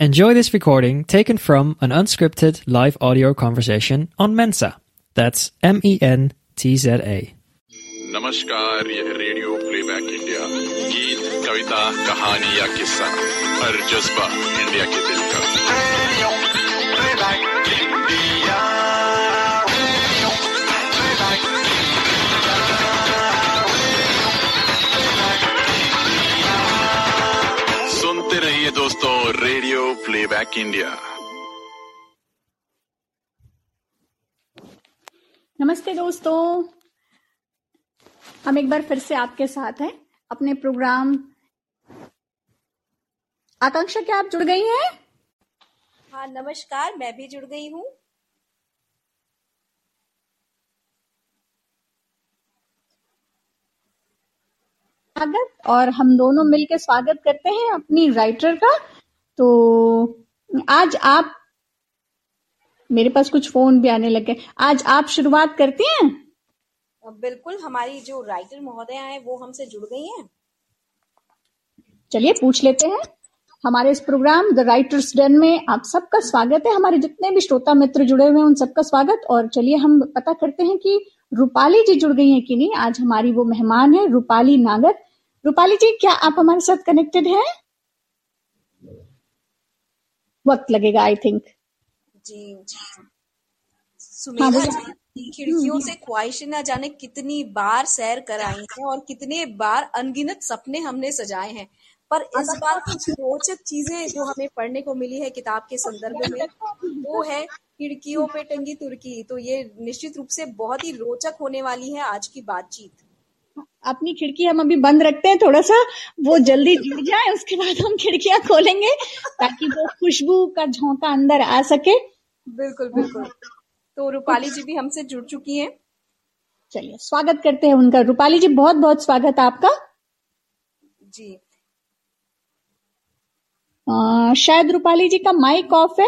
Enjoy this recording taken from an unscripted live audio conversation on Mensa. That's M E N T Z A. नमस्कार यह radio playback India गीत कविता कहानी या किस्सा हर जज्बा India के दिल का दोस्तों रेडियो प्लेबैक इंडिया नमस्ते दोस्तों। हम एक बार फिर से आपके साथ हैं। अपने प्रोग्राम आकांक्षा क्या आप जुड़ गई हैं? हाँ नमस्कार मैं भी जुड़ गई हूँ। स्वागत और हम दोनों मिलकर स्वागत करते हैं अपनी राइटर का। तो आज आप मेरे पास कुछ फ़ोन भी आने लगे। आज आप शुरुआत करती हैं? बिल्कुल हमारी जो राइटर महोदया है वो हमसे जुड़ गई हैं। चलिए पूछ लेते हैं। हमारे इस प्रोग्राम द राइटर्स डन में आप सबका स्वागत है। हमारे जितने भी श्रोता मित्र जुड़े हुए हैं उन सबका स्वागत। और चलिए हम पता करते हैं कि रूपाली जी जुड़ गई हैं कि नहीं। आज हमारी वो मेहमान है रूपाली नागर। रूपाली जी क्या आप हमारे साथ कनेक्टेड हैं? वक्त लगेगा आई थिंक जी हाँ, सुमेधा जी खिड़कियों से ख्वाहिशें न जाने कितनी बार सैर कराई हैं और कितने बार अनगिनत सपने हमने सजाए हैं। पर इस बार कुछ रोचक चीज़ें जो हमें पढ़ने को मिली है किताब के संदर्भ में वो है खिड़कियों पे टंगी तुर्की। तो ये निश्चित रूप से बहुत ही रोचक होने वाली है आज की बातचीत। अपनी खिड़की हम अभी बंद रखते हैं थोड़ा सा वो जल्दी जुड़ जाए उसके बाद हम खिड़कियाँ खोलेंगे ताकि वो खुशबू का झोंका अंदर आ सके। बिल्कुल बिल्कुल। तो रूपाली जी भी हमसे जुड़ चुकी हैं। चलिए स्वागत करते हैं उनका। रूपाली जी बहुत बहुत स्वागत आपका। जी। अ, शायद रूपाली जी का माइक ऑफ़ है।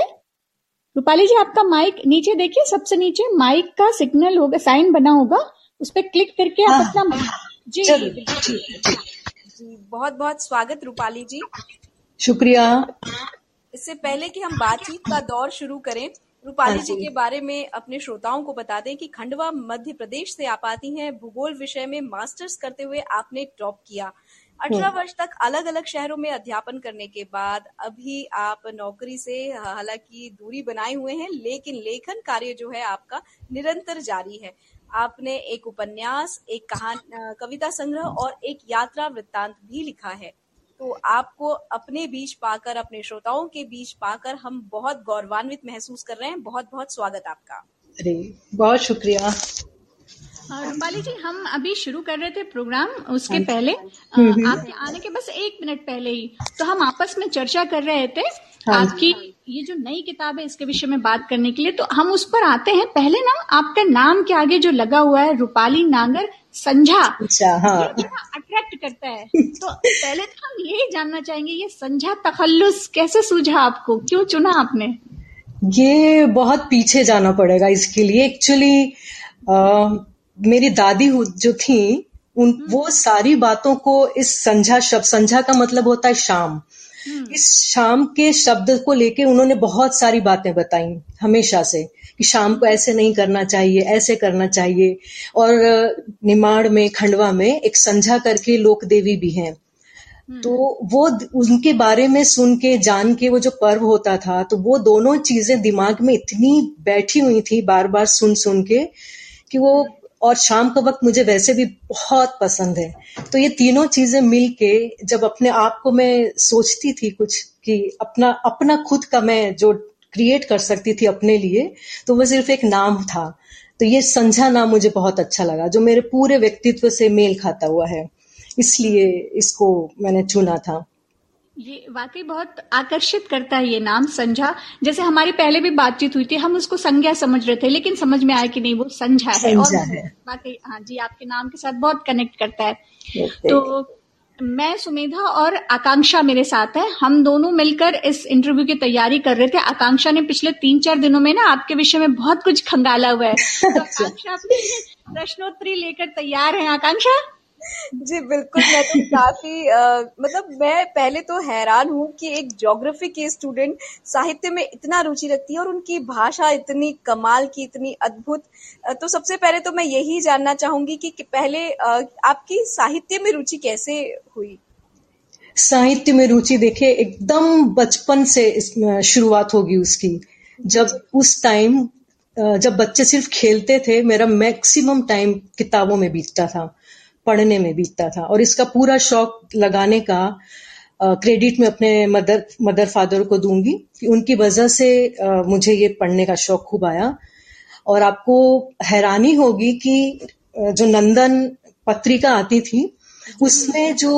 रूपाली जी आपका माइक नीचे देखिए सबसे नीचे माइक का सिग्नल होगा साइन बना होगा उस पर क्लिक करके आप अपना mic- जी जी बहुत बहुत स्वागत रूपाली जी। शुक्रिया। इससे पहले कि हम बातचीत का दौर शुरू करें रूपाली जी के बारे में अपने श्रोताओं को बता दें कि खंडवा मध्य प्रदेश से आप आती हैं। भूगोल विषय में मास्टर्स करते हुए आपने टॉप किया। अठारह वर्ष तक अलग अलग शहरों में अध्यापन करने के बाद अभी आप नौकरी से हालाँकि दूरी बनाए हुए हैं लेकिन लेखन कार्य जो है आपका निरंतर जारी है। आपने एक उपन्यास, एक कहान कविता संग्रह और एक यात्रा वृत्तांत भी लिखा है। तो आपको अपने बीच पाकर, अपने श्रोताओं के बीच पाकर हम बहुत गौरवान्वित महसूस कर रहे हैं। बहुत बहुत स्वागत आपका। अरे, बहुत शुक्रिया। रूपाली जी हम अभी शुरू कर रहे थे प्रोग्राम उसके पहले आपके आने के बस एक मिनट पहले ही। तो हम आपस में चर्चा कर रहे थे आपकी ये जो नई किताब है इसके विषय में बात करने के लिए तो हम उस पर आते हैं। पहले ना आपका नाम के आगे जो लगा हुआ है रूपाली नागर संझा। अच्छा हाँ। अट्रैक्ट करता है? तो पहले तो हम यही जानना चाहेंगे ये संझा तखल्लुस कैसे सूझा आपको? क्यों चुना आपने? ये बहुत पीछे जाना पड़ेगा इसके लिए। एक्चुअली मेरी दादी जो थी उन वो सारी बातों को इस संझा शब्द संझा का मतलब होता है शाम। इस शाम के शब्द को लेके उन्होंने बहुत सारी बातें बताई हमेशा से कि शाम को ऐसे नहीं करना चाहिए ऐसे करना चाहिए। और निमाड़ में खंडवा में एक संझा करके लोक देवी भी हैं। तो वो उनके बारे में सुन के जान के वो जो पर्व होता था तो वो दोनों चीज़ें दिमाग में इतनी बैठी हुई थी बार बार सुन सुन के कि वो और शाम का वक्त मुझे वैसे भी बहुत पसंद है। तो ये तीनों चीज़ें मिल के जब अपने आप को मैं सोचती थी कुछ कि अपना अपना खुद का मैं जो क्रिएट कर सकती थी अपने लिए तो वो सिर्फ़ एक नाम था। तो ये संझा नाम मुझे बहुत अच्छा लगा, जो मेरे पूरे व्यक्तित्व से मेल खाता हुआ है। इसलिए इसको मैंने चुना था। ये वाकई बहुत आकर्षित करता है ये नाम संझा। जैसे हमारी पहले भी बातचीत हुई थी हम उसको संज्ञा समझ रहे थे लेकिन समझ में आया कि नहीं वो संझा है। और है। वाकई हाँ जी आपके नाम के साथ बहुत कनेक्ट करता है। तो मैं सुमेधा और आकांक्षा मेरे साथ है। हम दोनों मिलकर इस इंटरव्यू की तैयारी कर रहे थे। आकांक्षा ने पिछले तीन चार दिनों में ना आपके विषय में बहुत कुछ खंगाला हुआ है। तो आकांक्षा प्रश्नोत्तरी लेकर तैयार है। आकांक्षा? जी बिल्कुल मैं तो काफ़ी आ, मतलब मैं पहले तो हैरान हूँ कि एक ज्योग्राफी के स्टूडेंट साहित्य में इतना रुचि रखती है और उनकी भाषा इतनी कमाल की इतनी अद्भुत। तो सबसे पहले तो मैं यही जानना चाहूँगी कि कि पहले आ, आपकी साहित्य में रुचि कैसे हुई? साहित्य में रुचि देखे एकदम बचपन से शुरुआत होगी उसकी। जब उस टाइम जब बच्चे सिर्फ़ खेलते थे मेरा मैक्सिमम टाइम किताबों में बीतता था। पढ़ने में बीतता था। और इसका पूरा शौक लगाने का क्रेडिट में अपने मदर मदर फादर को दूँगी कि उनकी वजह से मुझे ये पढ़ने का शौक खूब आया। और आपको हैरानी होगी कि जो नंदन पत्रिका आती थी, उसमें जो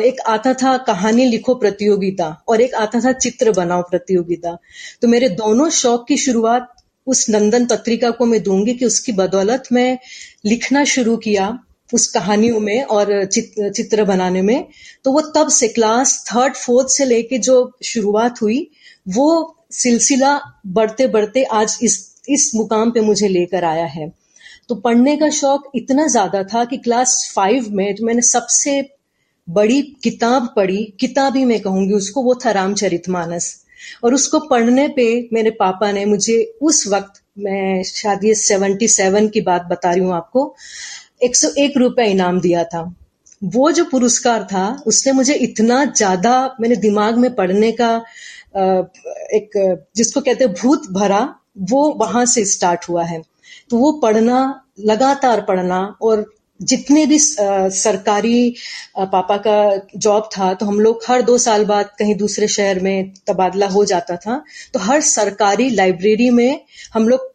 एक आता था कहानी लिखो प्रतियोगिता और एक आता था चित्र बनाओ प्रतियोगिता। तो मेरे दोनों शौक की शुरुआत उस नंदन पत्रिका को मैं दूँगी कि उसकी बदौलत मैं लिखना शुरू किया। उस कहानियों में और चित्र, चित्र बनाने में तो वो तब से क्लास थर्ड फोर्थ से लेके जो शुरुआत हुई वो सिलसिला बढ़ते बढ़ते आज इस इस मुकाम पे मुझे लेकर आया है। तो पढ़ने का शौक इतना ज़्यादा था कि क्लास फाइव में जो मैंने सबसे बड़ी किताब पढ़ी किताब ही मैं कहूँगी उसको वो था रामचरितमानस। और उसको पढ़ने पे मेरे पापा ने मुझे उस वक्त मैं शायद ये सेवेंटी सेवन की बात बता रही हूँ आपको एक सौ एक रुपया इनाम दिया था। वो जो पुरस्कार था, उसने मुझे इतना ज़्यादा मैंने दिमाग में पढ़ने का एक, जिसको कहते हैं भूत भरा, वो वहाँ से स्टार्ट हुआ है। तो वो पढ़ना, लगातार पढ़ना और जितने भी सरकारी पापा का जॉब था तो हम लोग हर दो साल बाद कहीं दूसरे शहर में तबादला हो जाता था। तो हर सरकारी लाइब्रेरी में हम लोग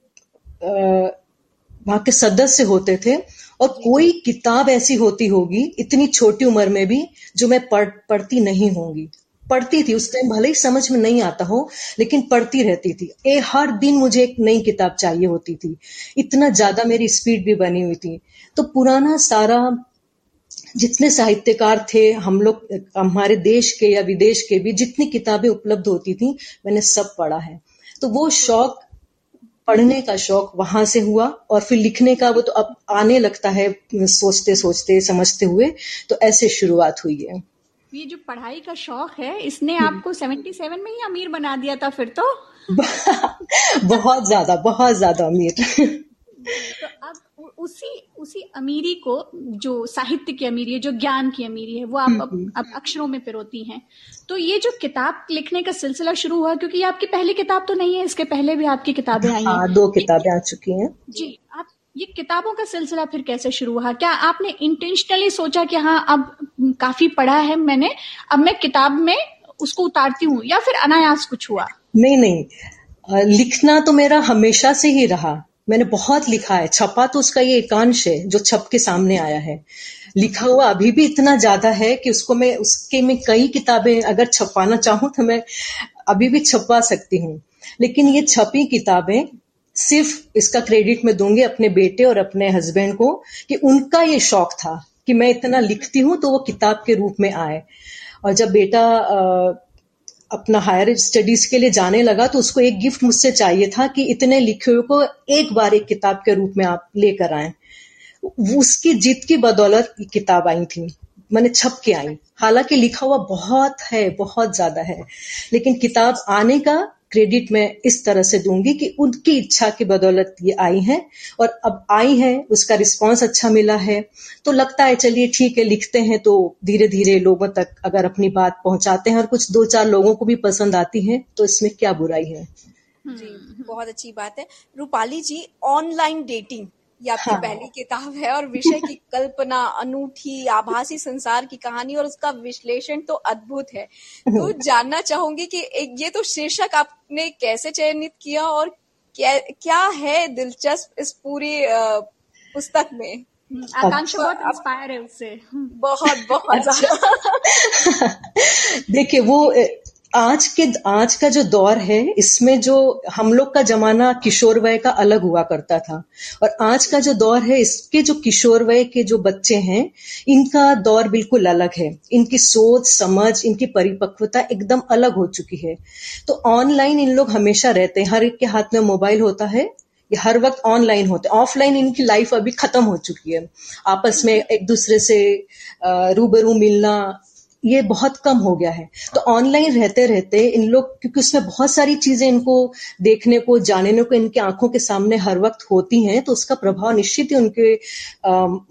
वहाँ के सदस्य होते थे। और कोई किताब ऐसी होती होगी, इतनी छोटी उम्र में भी, जो मैं पढ़, पढ़ती नहीं होंगी। पढ़ती थी, उस टाइम भले ही समझ में नहीं आता हो, लेकिन पढ़ती रहती थी। ए, हर दिन मुझे एक नई किताब चाहिए होती थी। इतना ज़्यादा मेरी स्पीड भी बनी हुई थी। तो पुराना सारा जितने साहित्यकार थे, हम लोग, हमारे देश के या विदेश के भी, जितनी किताबें उपलब्ध होती थी, मैंने सब पढ़ा है। तो वो शौक पढ़ने का शौक वहाँ से हुआ और फिर लिखने का वो तो अब आने लगता है सोचते सोचते समझते हुए तो ऐसे शुरुआत हुई है ये जो पढ़ाई का शौक है इसने। आपको 77 में ही अमीर बना दिया था फिर तो बहुत ज़्यादा बहुत ज़्यादा अमीर तो अब उसी उसी अमीरी को जो साहित्य की अमीरी है जो ज्ञान की अमीरी है वो आप अब, हम्म, हम्म। अब अक्षरों में पिरोती हैं। तो ये जो किताब लिखने का सिलसिला शुरू हुआ क्योंकि ये आपकी पहली किताब तो नहीं है इसके पहले भी आपकी किताबें आई हैं। हाँ, दो किताबें आ चुकी हैं। जी आप ये किताबों का सिलसिला फिर कैसे शुरू हुआ? क्या आपने इंटेंशनली सोचा कि हाँ अब काफ़ी पढ़ा है मैंने अब मैं किताब में उसको उतारती हूँ या फिर अनायास कुछ हुआ? नहीं नहीं। लिखना तो मेरा हमेशा से ही रहा। मैंने बहुत लिखा है। छपा तो उसका ये एकांश है, जो छप के सामने आया है। लिखा हुआ अभी भी इतना ज़्यादा है कि उसको मैं, उसके में कई किताबें अगर छपाना चाहूँ तो मैं अभी भी छपवा सकती हूँ। लेकिन ये छपी किताबें सिर्फ़ इसका क्रेडिट मैं दूँगी अपने बेटे और अपने हस्बैंड को कि उनका ये शौक था कि मैं इतना लिखती हूँ तो वो किताब के रूप में आए। और जब बेटा अपना हायर स्टडीज़ के लिए जाने लगा तो उसको एक गिफ्ट मुझसे चाहिए था कि इतने लिखे हुए को एक बार एक किताब के रूप में आप लेकर आए। उसकी जीत की बदौलत किताब आई थी, मैंने छप के आई। हालाँकि लिखा हुआ बहुत है, बहुत ज़्यादा है, लेकिन किताब आने का क्रेडिट मैं इस तरह से दूँगी कि उनकी इच्छा की बदौलत ये आई है। और अब आई है उसका रिस्पांस अच्छा मिला है। तो लगता है चलिए ठीक है लिखते हैं तो धीरे धीरे लोगों तक अगर अपनी बात पहुंचाते हैं और कुछ दो चार लोगों को भी पसंद आती है तो इसमें क्या बुराई है? जी बहुत अच्छी बात है। रूपाली जी ऑनलाइन डेटिंग ये आपकी हाँ। पहली किताब है और विषय की कल्पना अनूठी आभासी संसार की कहानी और उसका विश्लेषण तो अद्भुत है तो जानना चाहूँगी कि ये तो शीर्षक आपने कैसे चयनित किया और क्या क्या है दिलचस्प इस पूरी पुस्तक में आकांक्षा बहुत इंस्पायर है उससे बहुत बहुत अच्छा। देखिए वो आज के, आज का जो दौर है, इसमें जो हम लोग का जमाना किशोर वय का अलग हुआ करता था। और आज का जो दौर है, इसके जो किशोर वय के जो बच्चे हैं, इनका दौर बिल्कुल अलग है। इनकी सोच, समझ, इनकी परिपक्वता एकदम अलग हो चुकी है। तो ऑनलाइन इन लोग हमेशा रहते हैं। हर एक के हाथ में मोबाइल होता है। ये हर वक्त ऑनलाइन होते हैं। ऑफलाइन इनकी लाइफ अभी खत्म हो चुकी है। आपस में एक दूसरे से रूबरू मिलना ये बहुत कम हो गया है। तो ऑनलाइन रहते रहते इन लोग, क्योंकि उसमें बहुत सारी चीज़ें इनको देखने को, जानने को, इनके आँखों के सामने हर वक्त होती हैं तो उसका प्रभाव निश्चित ही उनके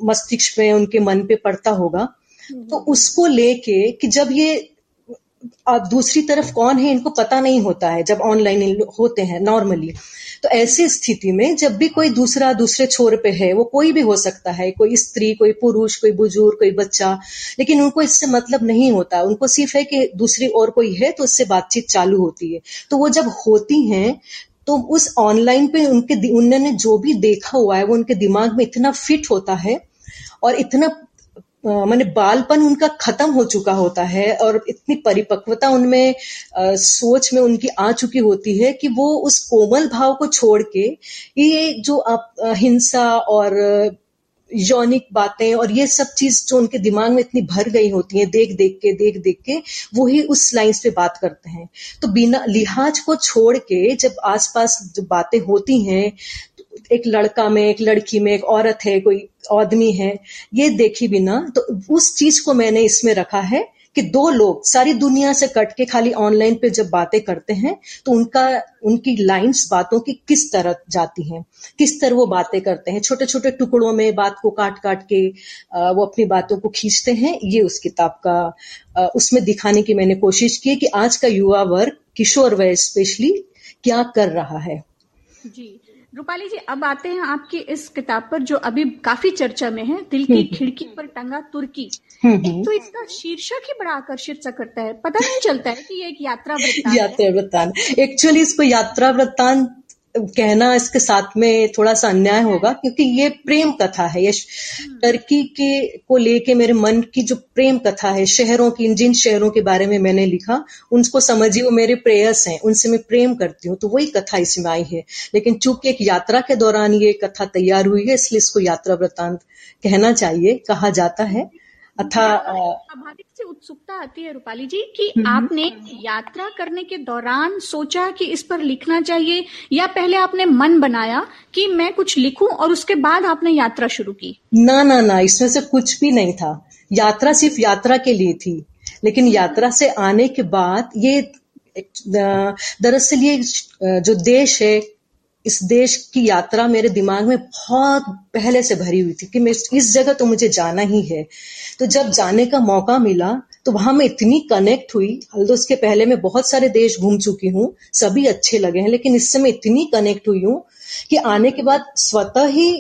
मस्तिष्क पे, उनके मन पे पड़ता होगा। तो उसको लेके कि जब ये दूसरी तरफ़ कौन है, इनको पता नहीं होता है जब ऑनलाइन होते हैं नॉर्मली तो ऐसी स्थिति में जब भी कोई दूसरा, दूसरे छोर पे है, वो कोई भी हो सकता है, कोई स्त्री, कोई पुरुष, कोई बुज़ुर्ग, कोई बच्चा, लेकिन उनको इससे मतलब नहीं होता। उनको सिर्फ़ है कि दूसरी और कोई है तो उससे बातचीत चालू होती है। तो वो जब होती हैं तो उस ऑनलाइन पे उनके उन्होंने जो भी देखा हुआ है, वो उनके दिमाग में इतना फिट होता है और इतना मैंने बालपन उनका खत्म हो चुका होता है और इतनी परिपक्वता उनमें आ, सोच में उनकी आ चुकी होती है कि वो उस कोमल भाव को छोड़ के ये जो आप हिंसा और यौनिक बातें और ये सब चीज़ जो उनके दिमाग में इतनी भर गई होती है देख देख के देख देख के वो ही उस लाइन्स पे बात करते हैं। तो बिना लिहाज को छोड़ के जब आसपास जो बातें होती हैं एक लड़का में, एक लड़की में, एक औरत है, कोई आदमी है, ये देखी बिना तो उस चीज़ को मैंने इसमें रखा है कि दो लोग सारी दुनिया से कट के खाली ऑनलाइन पे जब बातें करते हैं तो उनका, उनकी लाइंस बातों की किस तरह जाती हैं, किस तरह वो बातें करते हैं। छोटे छोटे टुकड़ों में बात को काट काट के वो अपनी बातों को खींचते हैं, ये उस किताब का उसमें दिखाने की मैंने कोशिश की कि आज का युवा वर्ग किशोर वय स्पेशली क्या कर रहा है। जी रूपाली जी अब आते हैं आपकी इस किताब पर जो अभी काफ़ी चर्चा में है दिल की हम्म। खिड़की पर टंगा तुर्की हम्म, एक हम्म। तो इसका शीर्षक ही बड़ा आकर्षित सा करता है पता नहीं चलता है कि ये एक यात्रा यात्रा वृत्तांत एक्चुअली इसको यात्रा वृत्तांत कहना इसके साथ में थोड़ा सा अन्याय होगा क्योंकि ये प्रेम कथा है। ये टर्की के को लेके मेरे मन की जो प्रेम कथा है शहरों की जिन शहरों के बारे में मैंने लिखा उनको समझिए वो मेरे प्रेयर्स हैं उनसे मैं प्रेम करती हूँ तो वही कथा इसमें आई है। लेकिन चूँकि एक यात्रा के दौरान ये कथा तैयार हुई है इसलिए इसको यात्रा वृतांत कहना चाहिए कहा जाता है। अथा स्वाभाविक से उत्सुकता आती है रूपाली जी कि हम्म, हम्म। आपने यात्रा करने के दौरान सोचा कि इस पर लिखना चाहिए या पहले आपने मन बनाया कि मैं कुछ लिखूं और उसके बाद आपने यात्रा शुरू की? ना ना ना इसमें से कुछ भी नहीं था। यात्रा सिर्फ़ यात्रा के लिए थी लेकिन यात्रा से आने के बाद ये दरअसल ये जो देश है इस देश की यात्रा मेरे दिमाग में बहुत पहले से भरी हुई थी कि मैं इस जगह तो मुझे जाना ही है। तो जब जाने का मौका मिला तो वहाँ मैं इतनी कनेक्ट हुई। हल्दो उसके पहले मैं बहुत सारे देश घूम चुकी हूँ, सभी अच्छे लगे हैं, लेकिन इससे मैं इतनी कनेक्ट हुई हूँ कि आने के बाद स्वतः ही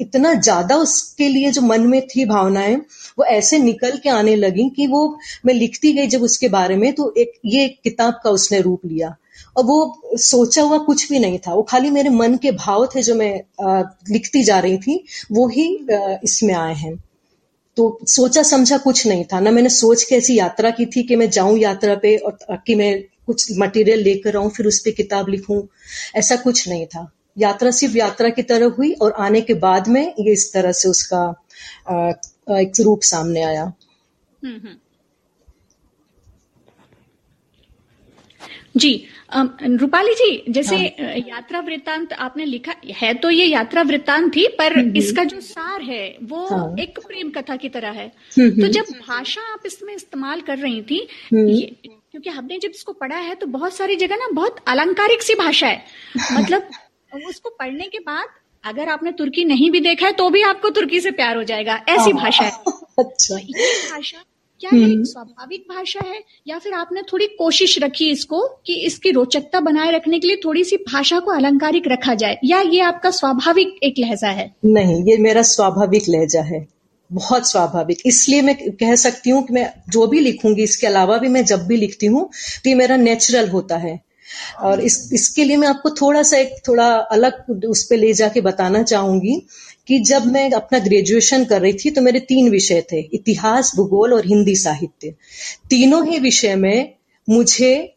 इतना ज़्यादा उसके लिए जो मन में थी भावनाएँ, वो ऐसे निकल के आने लगी कि वो मैं लिखती गई जब उसके बारे में तो एक ये किताब का उसने रूप लिया। और वो सोचा हुआ कुछ भी नहीं था। वो खाली मेरे मन के भाव थे जो मैं लिखती जा रही थी वो ही इसमें आए हैं। तो सोचा समझा कुछ नहीं था। ना मैंने सोच के ऐसी यात्रा की थी कि मैं जाऊँ यात्रा पे और कि मैं कुछ मटेरियल लेकर आऊँ फिर उस पर किताब लिखूं। ऐसा कुछ नहीं था। यात्रा सिर्फ़ यात्रा की तरह हुई और आने के बाद में ये इस तरह से उसका एक रूप सामने आया। हम्म, जी रूपाली जी जैसे हाँ। यात्रा वृत्तांत आपने लिखा है तो ये यात्रा वृत्तांत थी पर हम्म, हम्म। इसका जो सार है वो हाँ। एक प्रेम कथा की तरह है हम्म, तो जब भाषा आप इसमें इस्तेमाल कर रही थी क्योंकि हमने जब इसको पढ़ा है तो बहुत सारी जगह ना बहुत अलंकारिक सी भाषा है मतलब उसको पढ़ने के बाद अगर आपने तुर्की नहीं भी देखा है तो भी आपको तुर्की से प्यार हो जाएगा ऐसी हाँ। भाषा है अच्छा तो ये भाषा क्या ये हम्म। स्वाभाविक भाषा है? या फिर आपने थोड़ी कोशिश रखी इसको कि इसकी रोचकता बनाए रखने के लिए थोड़ी सी भाषा को अलंकारिक रखा जाए? या ये आपका स्वाभाविक एक लहजा है? नहीं, ये मेरा स्वाभाविक लहजा है। बहुत स्वाभाविक। इसलिए मैं कह सकती हूँ कि मैं जो भी लिखूँगी, इसके अलावा भी मैं जब भी लिखती हूँ तो ये मेरा नेचुरल होता है। और इस, इसके लिए मैं आपको थोड़ा सा एक, थोड़ा अलग उस पर ले जाके बताना चाहूँगी कि जब मैं अपना ग्रेजुएशन कर रही थी तो मेरे तीन विषय थे, इतिहास, भूगोल और हिंदी साहित्य। तीनों ही विषय में मुझे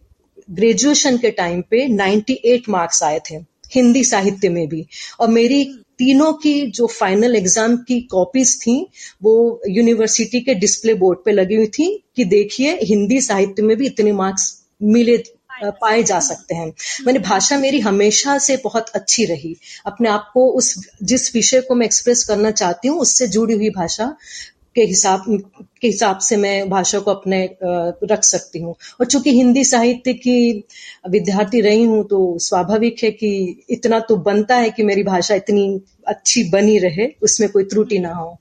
ग्रेजुएशन के टाइम पे 98 मार्क्स आए थे, हिंदी साहित्य में भी। और मेरी तीनों की जो फाइनल एग्ज़ाम की कॉपीज थी, वो यूनिवर्सिटी के डिस्प्ले बोर्ड पे लगी हुई थी कि देखिए, हिंदी साहित्य में भी इतने मार्क्स मिले पाए जा सकते हैं। मैंने भाषा मेरी हमेशा से बहुत अच्छी रही। अपने आप को उस जिस विषय को मैं एक्सप्रेस करना चाहती हूँ उससे जुड़ी हुई भाषा के हिसाब के हिसाब से मैं भाषा को अपने रख सकती हूँ। और चूँकि हिंदी साहित्य की विद्यार्थी रही हूँ तो स्वाभाविक है कि इतना तो बनता है कि मेरी भाषा इतनी अच्छी बनी रहे उसमें कोई त्रुटि ना हो।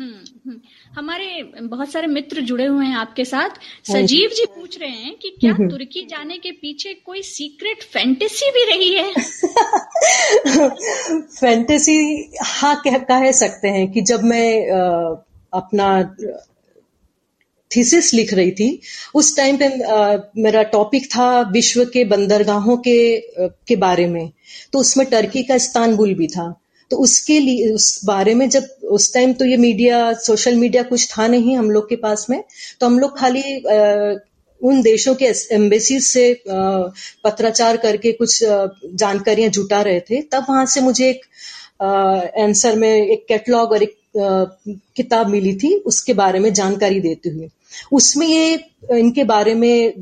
हम्म, हम्म। हमारे बहुत सारे मित्र जुड़े हुए हैं आपके साथ। हाँ सजीव जी पूछ रहे हैं कि क्या तुर्की जाने के पीछे कोई सीक्रेट फैंटेसी भी रही है? फैंटेसी हाँ कह, कह सकते हैं कि जब मैं आ, अपना थीसिस लिख रही थी उस टाइम पे आ, मेरा टॉपिक था विश्व के बंदरगाहों के के बारे में। तो उसमें टर्की का इस्तानबुल भी था। तो उसके लिए उस बारे में जब उस टाइम तो ये मीडिया सोशल मीडिया कुछ था नहीं हम लोग के पास में तो हम लोग खाली आ, उन देशों के एम्बेसी से पत्राचार करके कुछ जानकारियाँ जुटा रहे थे तब वहाँ से मुझे एक आंसर में एक कैटलॉग और एक किताब मिली थी उसके बारे में जानकारी देते हुए। उसमें ये इनके बारे में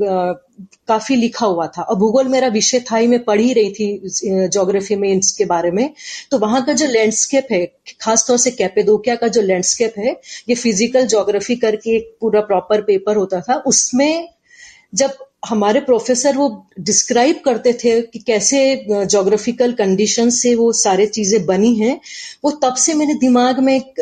काफ़ी लिखा हुआ था। और भूगोल मेरा विषय था ही, मैं पढ़ ही रही थी ज्योग्राफी में इसके बारे में। तो वहाँ का जो लैंडस्केप है, खासतौर से कैपेडोकिया का जो लैंडस्केप है, ये फ़िज़िकल ज्योग्राफी करके एक पूरा प्रॉपर पेपर होता था। उसमें जब हमारे प्रोफेसर वो डिस्क्राइब करते थे कि कैसे जोग्राफिकल कंडीशन से वो सारे चीज़ें बनी हैं, वो तब से मेरे दिमाग में एक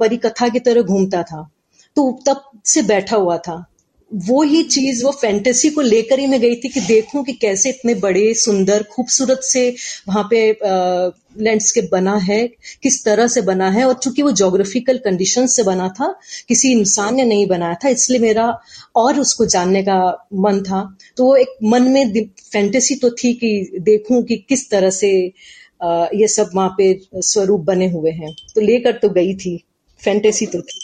परिकथा की तरह घूमता था। तो तब से बैठा हुआ था। वो ही चीज़ वो फैंटेसी को लेकर ही मैं गई थी कि देखूँ कि कैसे इतने बड़े सुंदर खूबसूरत से वहाँ पे लैंडस्केप बना है किस तरह से बना है। और चूँकि वो जोग्राफिकल कंडीशन से बना था किसी इंसान ने नहीं बनाया था इसलिए मेरा और उसको जानने का मन था। तो वो एक मन में फैंटेसी तो थी कि देखूँ कि किस तरह से ये सब वहाँ पे स्वरूप बने हुए हैं। तो लेकर तो गई थी फैंटेसी तो थी।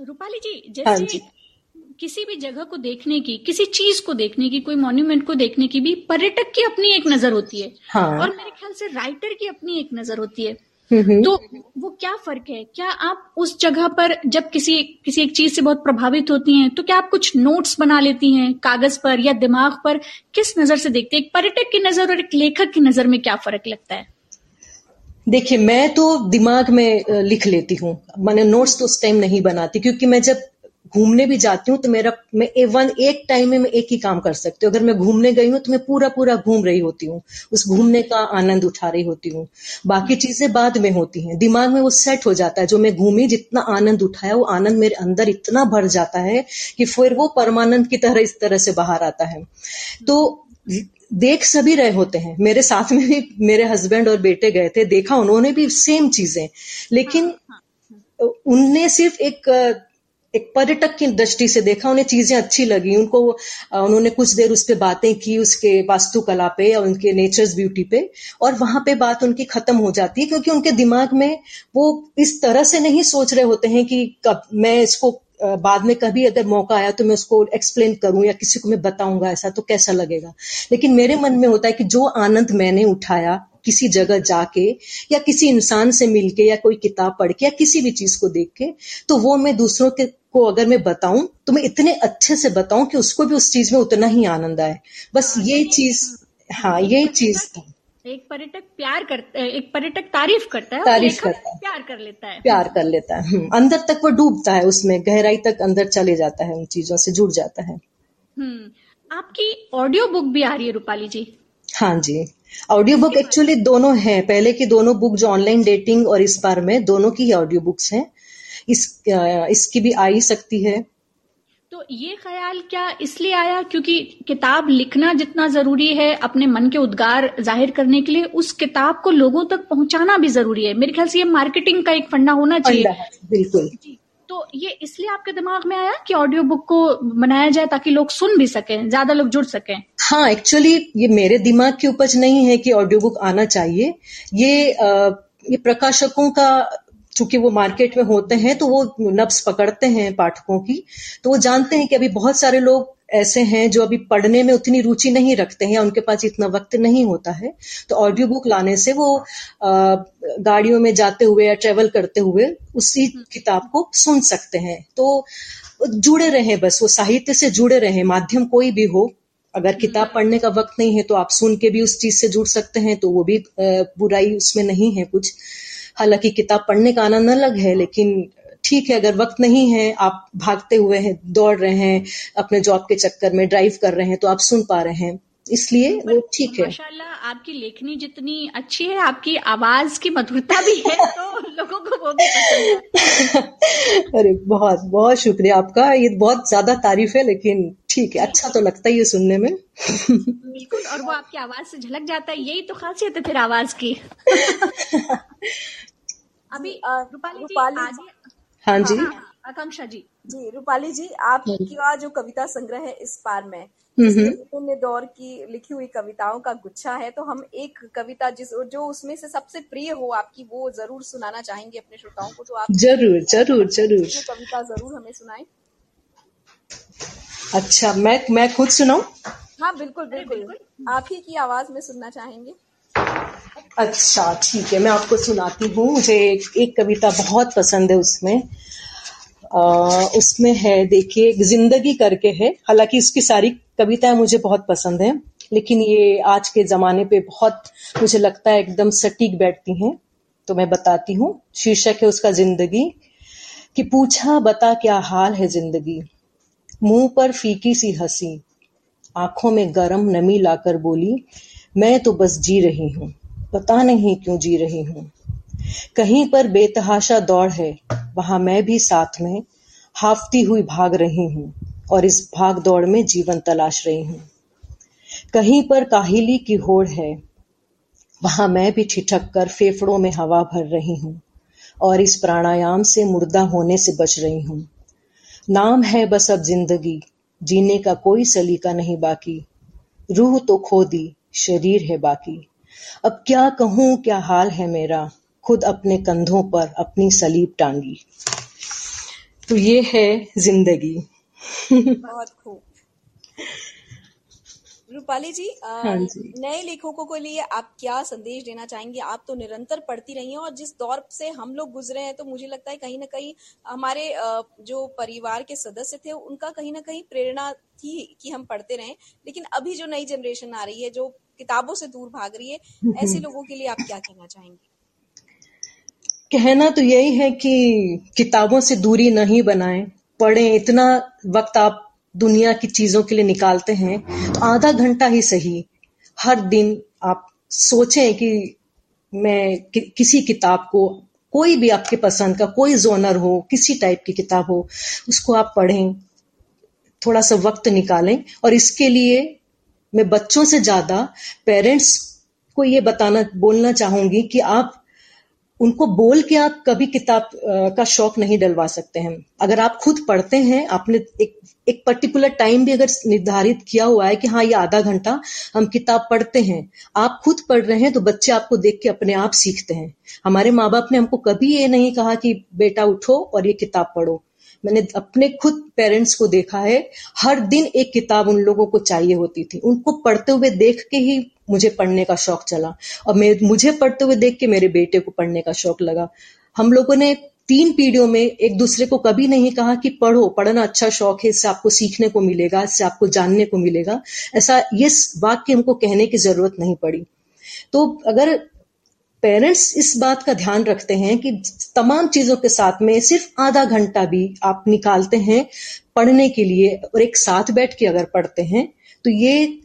रूपाली जी जैसे हाँ जी। किसी भी जगह को देखने की किसी चीज़ को देखने की कोई मॉन्यूमेंट को देखने की भी पर्यटक की अपनी एक नज़र होती है। हाँ। और मेरे ख्याल से राइटर की अपनी एक नज़र होती है। तो वो क्या फ़र्क है? क्या आप उस जगह पर जब किसी किसी एक चीज़ से बहुत प्रभावित होती हैं तो क्या आप कुछ नोट्स बना लेती हैं कागज़ पर या दिमाग पर? किस नज़र से देखते हैं? एक पर्यटक की नज़र और एक लेखक की नज़र में क्या फ़र्क लगता है? देखिए मैं तो दिमाग में लिख लेती हूँ। मैंने नोट्स तो उस टाइम नहीं बनाती क्योंकि मैं जब घूमने भी जाती हूँ तो मेरा मैं ए, वन एक टाइम में मैं एक ही काम कर सकती हूँ। अगर मैं घूमने गई हूँ तो मैं पूरा पूरा घूम रही होती हूँ। उस घूमने का आनंद उठा रही होती हूँ। बाकी चीज़ें बाद में होती हैं। दिमाग में वो सेट हो जाता है। जो मैं घूमी जितना आनंद उठाया वो आनंद मेरे अंदर इतना भर जाता है कि फिर वो परमानंद की तरह इस तरह से बाहर आता है। तो देख सभी रहे होते हैं। मेरे साथ में भी मेरे हस्बैंड और बेटे गए थे। देखा उन्होंने भी सेम चीज़ें। लेकिन उनने सिर्फ़ एक एक पर्यटक की दृष्टि से देखा, उन्हें चीज़ें अच्छी लगी, उनको उन्होंने कुछ देर उस पर बातें की, उसके वास्तुकला पे और उनके नेचर्स ब्यूटी पे, और वहाँ पे बात उनकी खत्म हो जाती है, क्योंकि उनके दिमाग में वो इस तरह से नहीं सोच रहे होते हैं कि कब मैं इसको बाद में कभी अगर मौका आया तो मैं उसको एक्सप्लेन करूँ या किसी को मैं बताऊँगा ऐसा तो कैसा लगेगा। लेकिन मेरे मन में होता है कि जो आनंद मैंने उठाया किसी जगह जाके या किसी इंसान से मिलके या कोई किताब पढ़ के या किसी भी चीज़ को देख के तो वो मैं दूसरों के को अगर मैं बताऊँ तो मैं इतने अच्छे से बताऊँ कि उसको भी उस चीज़ में उतना ही आनंद आए। बस हाँ, ये चीज़ हाँ ये चीज़ था एक पर्यटक प्यार करता है एक पर्यटक तारीफ़ करता है तारीफ़ करता है। प्यार कर लेता है। प्यार कर लेता है हम्म, अंदर तक वो डूबता है उसमें गहराई तक अंदर चले जाता है उन चीज़ों से जुड़ जाता है। हम्म। आपकी ऑडियो बुक भी आ रही है रूपाली जी। हाँ जी। ऑडियो बुक एक्चुअली दोनों है। पहले की दोनों बुक जो ऑनलाइन डेटिंग और इस बार में दोनों की ही ऑडियो बुक्स हैं। इस इसकी भी आ ही सकती है। तो ये ख्याल क्या इसलिए आया क्योंकि किताब लिखना जितना ज़रूरी है अपने मन के उद्गार ज़ाहिर करने के लिए उस किताब को लोगों तक पहुंचाना भी ज़रूरी है। मेरे ख्याल से ये मार्केटिंग का एक फंडा होना चाहिए। बिल्कुल। तो ये इसलिए आपके दिमाग में आया कि ऑडियो बुक को बनाया जाए ताकि लोग सुन भी सकें ज़्यादा लोग जुड़ सकें? हाँ एक्चुअली ये मेरे दिमाग की उपज नहीं है कि ऑडियो बुक आना चाहिए। ये आ, ये प्रकाशकों का चूँकि वो मार्केट में होते हैं तो वो नब्स पकड़ते हैं पाठकों की। तो वो जानते हैं कि अभी बहुत सारे लोग ऐसे हैं जो अभी पढ़ने में उतनी रुचि नहीं रखते हैं उनके पास इतना वक्त नहीं होता है। तो ऑडियो बुक लाने से वो गाड़ियों में जाते हुए या ट्रेवल करते हुए उसी किताब को सुन सकते हैं। तो जुड़े रहे बस वो साहित्य से जुड़े रहे माध्यम कोई भी हो। अगर किताब पढ़ने का वक्त नहीं है तो आप सुन के भी उस चीज़ से जुड़ सकते हैं तो वो भी बुराई उसमें नहीं है कुछ। हालाँकि किताब पढ़ने का आनंद अलग है लेकिन ठीक है अगर वक्त नहीं है आप भागते हुए हैं दौड़ रहे हैं अपने जॉब के चक्कर में ड्राइव कर रहे हैं तो आप सुन पा रहे हैं। इसलिए वो ठीक है। माशाल्लाह आपकी लेखनी जितनी अच्छी है आपकी आवाज़ की मधुरता भी है तो को वो भी पसंद है। अरे बहुत बहुत शुक्रिया आपका। ये बहुत ज़्यादा तारीफ़ है लेकिन ठीक है अच्छा तो लगता ही है सुनने में। बिल्कुल और वो आपकी आवाज़ से झलक जाता है यही तो खासियत है फिर आवाज़ की। अभी रूपाली जी आगे हाँ जी। हाँ, हाँ, आकांक्षा जी। जी रूपाली जी आपका जो कविता संग्रह है इस पार में विभिन्न दौर की लिखी हुई कविताओं का गुच्छा है तो हम एक कविता जिस जो उसमें से सबसे प्रिय हो आपकी वो ज़रूर सुनाना चाहेंगे अपने श्रोताओं को तो आप ज़रूर ज़रूर ज़रूर। कविता ज़रूर हमें सुनाएँ। अच्छा मैं मैं खुद सुनाऊं? हाँ बिल्कुल बिल्कुल। आप ही की आवाज़ में सुनना चाहेंगे। अच्छा ठीक है मैं आपको सुनाती हूँ। मुझे एक, एक कविता बहुत पसंद है उसमें। आ, उसमें है देखिए ज़िंदगी करके है। हालाँकि उसकी सारी कविताएँ मुझे बहुत पसंद है, लेकिन ये आज के जमाने पे बहुत मुझे लगता है एकदम सटीक बैठती हैं तो मैं बताती हूँ। शीर्षक है उसका ज़िंदगी, कि पूछा बता क्या हाल है ज़िंदगी। मुँह पर फीकी सी हँसी, आँखों में गरम नमी लाकर बोली, मैं तो बस जी रही हूँ, पता नहीं क्यों जी रही हूँ। कहीं पर बेतहाशा दौड़ है, वहाँ मैं भी साथ में हाफती हुई भाग रही हूँ। और इस भाग दौड़ में जीवन तलाश रही हूँ। कहीं पर काहिली की होड़ है, वहाँ मैं भी ठिठक कर फेफड़ों में हवा भर रही हूँ और इस प्राणायाम से मुर्दा होने से बच रही हूँ। नाम है बस अब ज़िंदगी, जीने का कोई सलीका नहीं बाकी। रूह तो खो दी, शरीर है बाकी। अब क्या कहूँ, क्या हाल है मेरा? खुद अपने कंधों पर अपनी सलीब टांगी। तो ये है ज़िंदगी। बहुत खूब। रूपाली जी, हाँ जी। नए लेखकों को लिए आप क्या संदेश देना चाहेंगे? आप तो निरंतर पढ़ती रही हैं और जिस दौर से हम लोग गुजरे हैं तो मुझे लगता है कहीं ना कहीं हमारे जो परिवार के सदस्य थे उनका कहीं ना कहीं प्रेरणा थी कि हम पढ़ते रहें। लेकिन अभी जो नई जनरेशन आ रही है जो किताबों से दूर भाग रही है ऐसे लोगों के लिए आप क्या कहना चाहेंगे? कहना तो यही है कि किताबों से दूरी नहीं बनाएँ। पढ़ें इतना वक्त आप दुनिया की चीज़ों के लिए निकालते हैं तो आधा घंटा ही सही। हर दिन आप सोचें कि मैं कि, किसी किताब को कोई भी आपके पसंद का कोई जोनर हो किसी टाइप की किताब हो उसको आप पढ़ें थोड़ा सा वक्त निकालें और इसके लिए मैं बच्चों से ज़्यादा पेरेंट्स को ये बताना बोलना चाहूँगी कि आप उनको बोल के आप कभी किताब का शौक नहीं डलवा सकते हैं। अगर आप खुद पढ़ते हैं, आपने एक एक पर्टिकुलर टाइम भी अगर निर्धारित किया हुआ है कि हाँ ये आधा घंटा हम किताब पढ़ते हैं। आप खुद पढ़ रहे हैं तो बच्चे आपको देख के अपने आप सीखते हैं। हमारे माँ बाप ने हमको कभी ये नहीं कहा कि, बेटा, उठो और ये किताब पढ़ो। मैंने अपने खुद पेरेंट्स को देखा है, हर दिन एक किताब उन लोगों को चाहिए होती थी। उनको पढ़ते हुए देख के ही मुझे पढ़ने का शौक चला। और मैं, मुझे पढ़ते हुए देख के मेरे बेटे को पढ़ने का शौक लगा। हम लोगों ने तीन पीढ़ियों में एक दूसरे को कभी नहीं कहा कि पढ़ो, पढ़ना अच्छा शौक है, इससे आपको सीखने को मिलेगा, इससे आपको जानने को मिलेगा। ऐसा, ये वाक्य हमको कहने की ज़रूरत नहीं पड़ी। तो अगर पेरेंट्स इस बात का ध्यान रखते हैं कि तमाम चीज़ों के साथ में सिर्फ़ आधा घंटा भी आप निकालते हैं पढ़ने के लिए और एक साथ बैठ के अगर पढ़ते हैं तो ये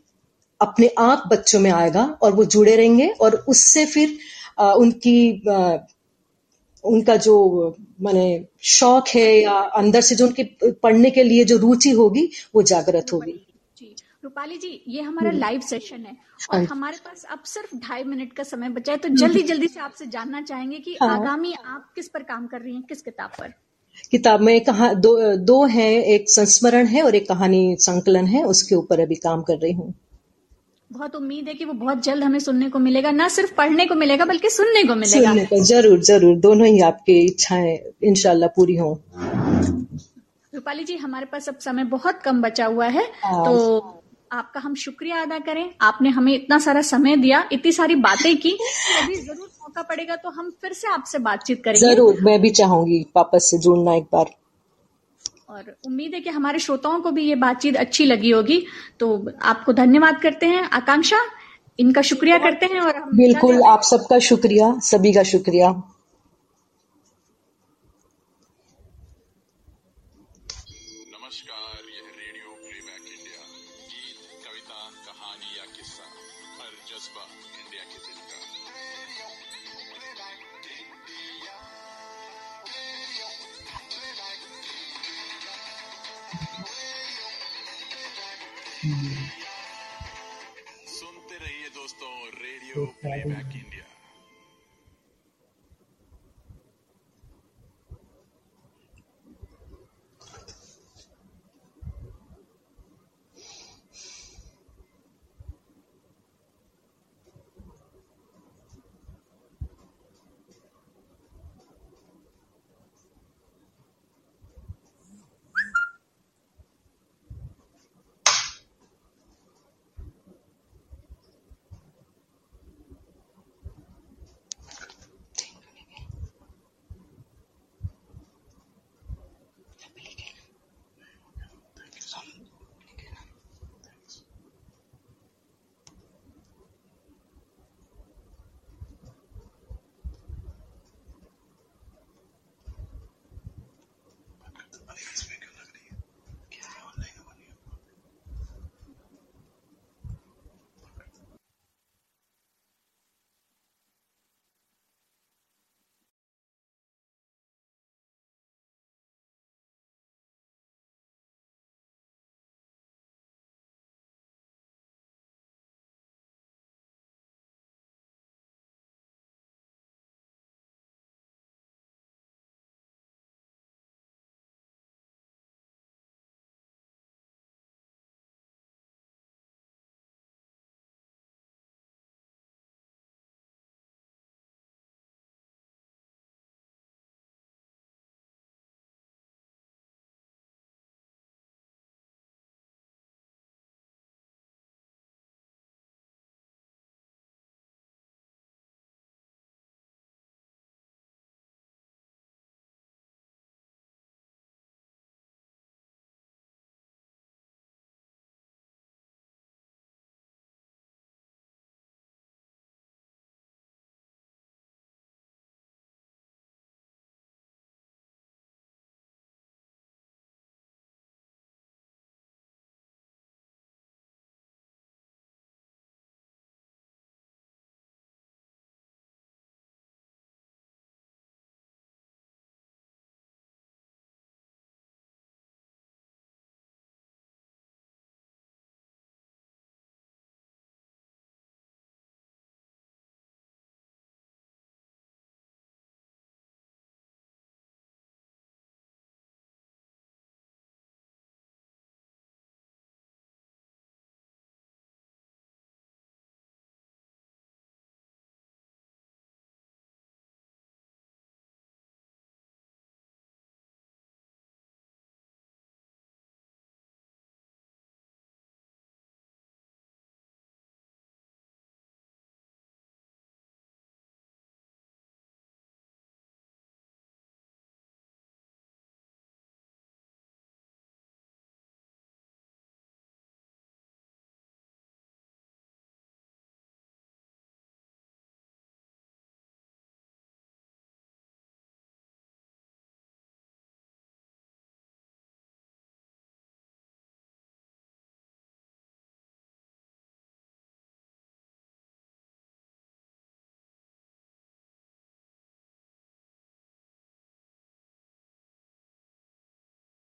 अपने आप बच्चों में आएगा और वो जुड़े रहेंगे और उससे फिर आ, उनकी आ, उनका जो माने शौक है या अंदर से जो उनके पढ़ने के लिए जो रुचि होगी वो जागृत होगी। रूपाली जी ये हमारा लाइव सेशन है और हमारे पास अब सिर्फ़ ढाई मिनट का समय बचा है तो जल्दी जल्दी से आपसे जानना चाहेंगे कि हाँ। आगामी आप किस पर काम कर रही हैं किस किताब पर? किताब में कहा दो दो है एक संस्मरण है और एक कहानी संकलन है उसके ऊपर अभी काम कर रही हूँ। बहुत उम्मीद है कि वो बहुत जल्द हमें सुनने को मिलेगा ना सिर्फ़ पढ़ने को मिलेगा बल्कि सुनने को मिलेगा। सुनने को ज़रूर ज़रूर दोनों ही आपकी इच्छाएँ इनशाला पूरी हो। रूपाली जी हमारे पास अब समय बहुत कम बचा हुआ है हाँ। तो आपका हम शुक्रिया अदा करें। आपने हमें इतना सारा समय दिया इतनी सारी बातें की अभी ज़रूर मौका पड़ेगा तो हम फिर से आपसे बातचीत करेंगे। ज़रूर मैं भी चाहूँगी वापस से जुड़ना एक बार। और उम्मीद है कि हमारे श्रोताओं को भी ये बातचीत अच्छी लगी होगी। तो आपको धन्यवाद करते हैं। आकांक्षा इनका शुक्रिया करते हैं और हम बिल्कुल आप सबका शुक्रिया सभी का शुक्रिया।